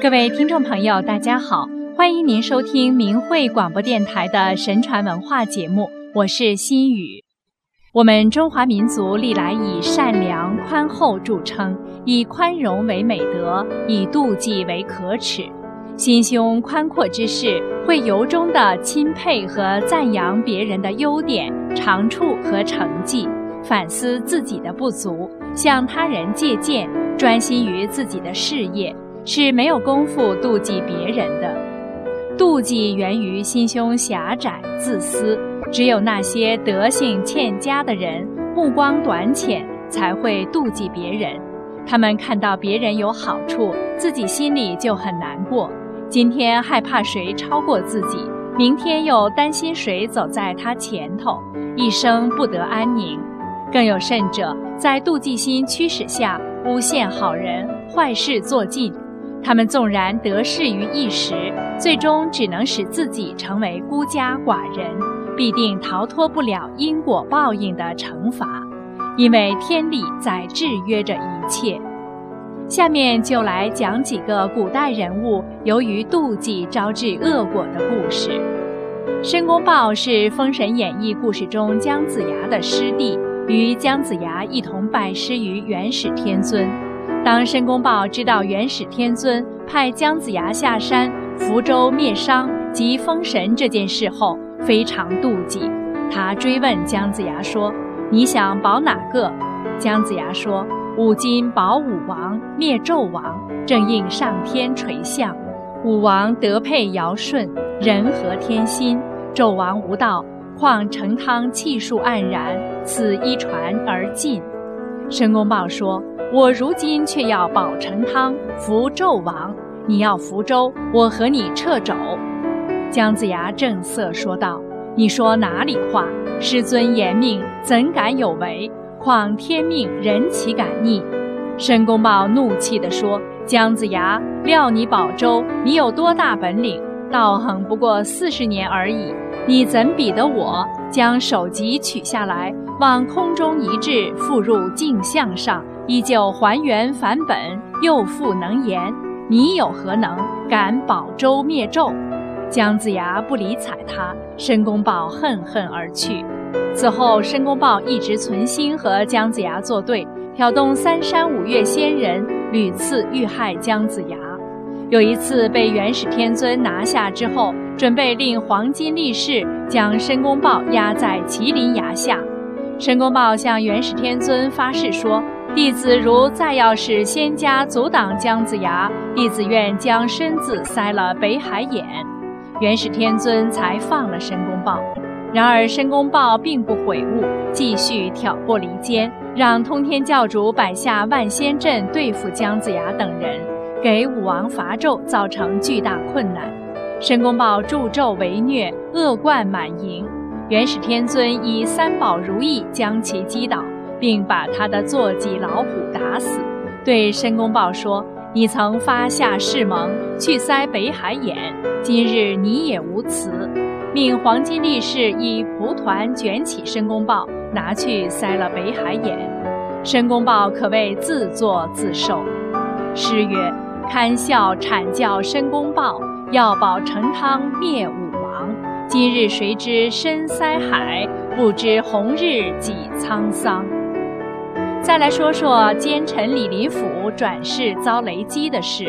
各位听众朋友，大家好，欢迎您收听明慧广播电台的神传文化节目，我是心雨。我们中华民族历来以善良宽厚著称，以宽容为美德，以妒忌为可耻。心胸宽阔之士会由衷地钦佩和赞扬别人的优点、长处和成绩，反思自己的不足，向他人借鉴，专心于自己的事业。是没有功夫妒忌别人的，妒忌源于心胸狭窄、自私。只有那些德性欠佳的人，目光短浅，才会妒忌别人。他们看到别人有好处，自己心里就很难过。今天害怕谁超过自己，明天又担心谁走在他前头，一生不得安宁。更有甚者，在妒忌心驱使下，诬陷好人，坏事做尽。他们纵然得势于一时，最终只能使自己成为孤家寡人，必定逃脱不了因果报应的惩罚，因为天理在制约着一切。下面就来讲几个古代人物由于妒忌招致恶果的故事。申公豹是《封神演义》故事中姜子牙的师弟，与姜子牙一同拜师于元始天尊。当申公豹知道元始天尊派姜子牙下山福州灭商及封神这件事后，非常妒忌。他追问姜子牙说：“你想保哪个？”姜子牙说：“吾今保武王，灭纣王，正应上天垂象。武王德配尧舜，人和天心；纣王无道，况成汤气数黯然，此一传而尽。”申公豹说。我如今却要保成汤，扶纣王；你要福州，我和你掣肘。姜子牙正色说道：“你说哪里话？师尊严命，怎敢有违？况天命，人岂敢逆？”申公豹怒气地说：“姜子牙，料你保周，你有多大本领？道行不过四十年而已，你怎比得我？将首级取下来，往空中一掷，附入镜像上。”依旧还原返本，又复能言，你有何能敢保周灭纣？姜子牙不理睬他，申公豹恨恨而去。此后，申公豹一直存心和姜子牙作对，挑动三山五岳仙人，屡次遇害姜子牙。有一次被元始天尊拿下之后，准备令黄金力士将申公豹压在麒麟崖下。申公豹向元始天尊发誓说。弟子如再要是仙家阻挡姜子牙，弟子愿将身子塞了北海眼。元始天尊才放了申公豹。然而申公豹并不悔悟，继续挑拨离间，让通天教主摆下万仙阵对付姜子牙等人，给武王伐纣造成巨大困难。申公豹助纣为虐，恶贯满盈。元始天尊以三宝如意将其击倒。并把他的坐骑老虎打死，对申公豹说：“你曾发下誓盟，去塞北海眼，今日你也无辞。”命黄金力士以蒲团卷起申公豹，拿去塞了北海眼。申公豹可谓自作自受。诗曰：“堪笑阐教申公豹，要保成汤灭武王。今日谁知深塞海，不知红日几沧桑。”再来说说奸臣李林甫转世遭雷击的事。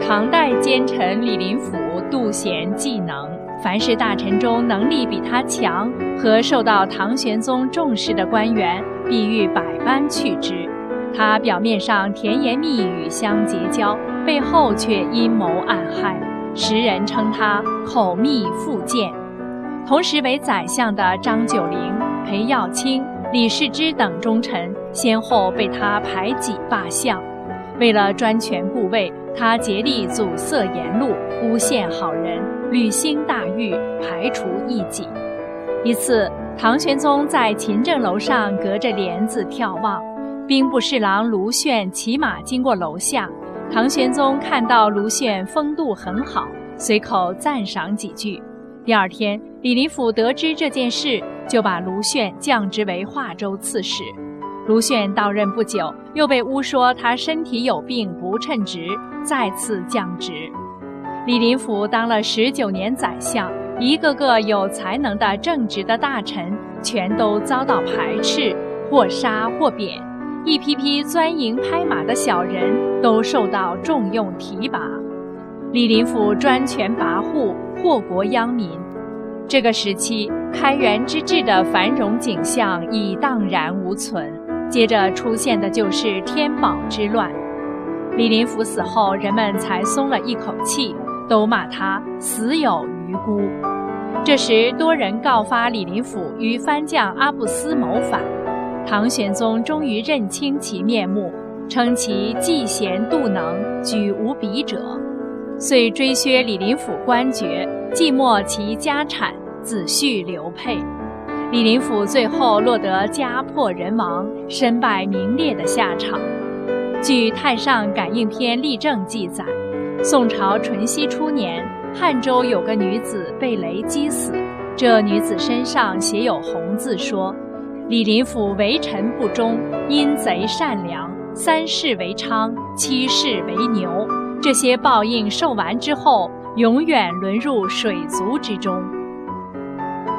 唐代奸臣李林甫妒贤嫉能，凡是大臣中能力比他强和受到唐玄宗重视的官员，必欲百般去之。他表面上甜言蜜语相结交，背后却阴谋暗害，时人称他口蜜腹剑。同时为宰相的张九龄、裴耀卿。李世之等忠臣先后被他排挤罢相，为了专权固位，他竭力阻塞言路，诬陷好人，屡兴大狱，排除异己。一次，唐玄宗在勤政楼上隔着帘子眺望，兵部侍郎卢旋骑马经过楼下，唐玄宗看到卢旋风度很好，随口赞赏几句。第二天，李林甫得知这件事。就把卢旋降职为华州刺史。卢旋到任不久，又被诬说他身体有病，不称职，再次降职。李林甫当了十九年宰相，一个个有才能的正直的大臣，全都遭到排斥，或杀或贬；一批批钻营拍马的小人，都受到重用提拔。李林甫专权跋扈，祸国殃民。这个时期，开元之治的繁荣景象已荡然无存。接着出现的就是天宝之乱。李林甫死后，人们才松了一口气，都骂他死有余辜。这时，多人告发李林甫与藩将阿布斯谋反。唐玄宗终于认清其面目，称其嫉贤妒能，举无比者，遂追削李林甫官爵，寂没其家产，子婿刘沛。李林甫最后落得家破人亡、身败名裂的下场。据《太上感应篇·立正》记载，宋朝淳熙初年，汉州有个女子被雷击死，这女子身上写有红字，说：“李林甫为臣不忠，阴贼善良，三世为娼，七世为牛。这些报应受完之后，永远沦入水族之中。”《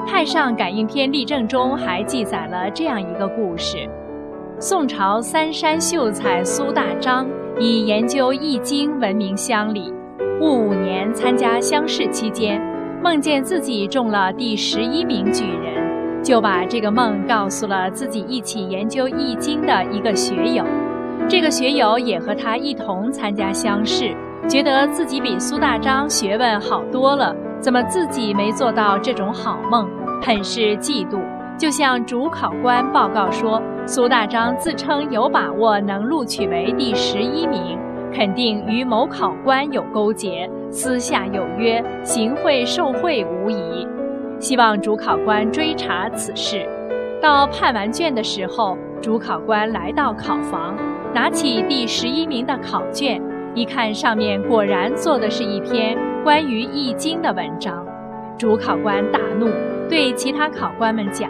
太上感应篇·立正》中还记载了这样一个故事：宋朝三山秀才苏大章以研究《易经》闻名乡里。戊午年参加乡试期间，梦见自己中了第十一名举人，就把这个梦告诉了自己一起研究《易经》的一个学友。这个学友也和他一同参加乡试，觉得自己比苏大章学问好多了。怎么自己没做到这种好梦，很是嫉妒。就向主考官报告说，苏大章自称有把握能录取为第十一名，肯定与某考官有勾结，私下有约，行贿受贿无疑。希望主考官追查此事。到判完卷的时候，主考官来到考房，拿起第十一名的考卷，一看上面果然做的是一篇。关于《易经》的文章，主考官大怒，对其他考官们讲：“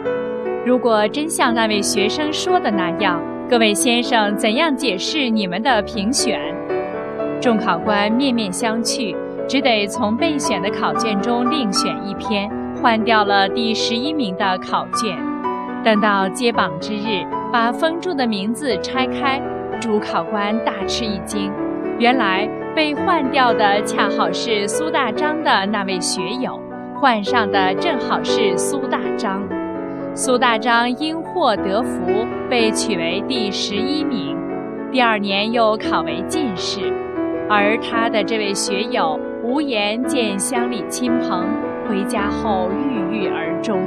如果真像那位学生说的那样，各位先生怎样解释你们的评选？”众考官面面相觑，只得从备选的考卷中另选一篇，换掉了第十一名的考卷。等到揭榜之日，把封住的名字拆开，主考官大吃一惊，原来。被换掉的恰好是苏大章的那位学友，换上的正好是苏大章。苏大章因祸得福，被取为第十一名。第二年又考为进士，而他的这位学友无颜见乡里亲朋，回家后郁郁而终。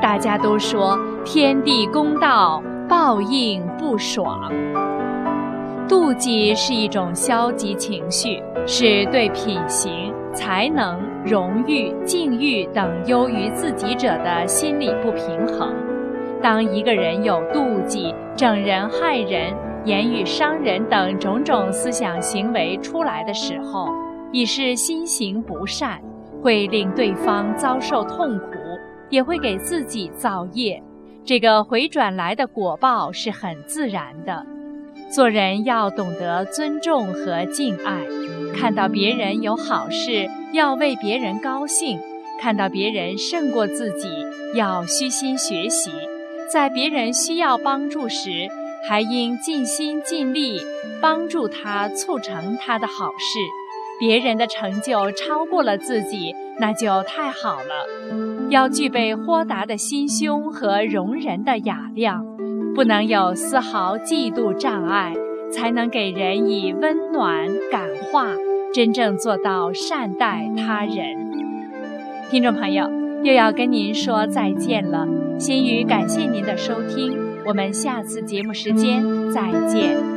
大家都说天地公道，报应不爽。妒忌是一种消极情绪，是对品行、才能、荣誉、境遇等优于自己者的心理不平衡。当一个人有妒忌、整人害人、言语伤人等种种思想行为出来的时候，已是心行不善，会令对方遭受痛苦，也会给自己造业。这个回转来的果报是很自然的。做人要懂得尊重和敬爱，看到别人有好事，要为别人高兴；看到别人胜过自己，要虚心学习。在别人需要帮助时，还应尽心尽力帮助他，促成他的好事。别人的成就超过了自己，那就太好了。要具备豁达的心胸和容人的雅量。不能有丝毫嫉妒障碍，才能给人以温暖感化，真正做到善待他人。听众朋友，又要跟您说再见了。心语感谢您的收听，我们下次节目时间再见。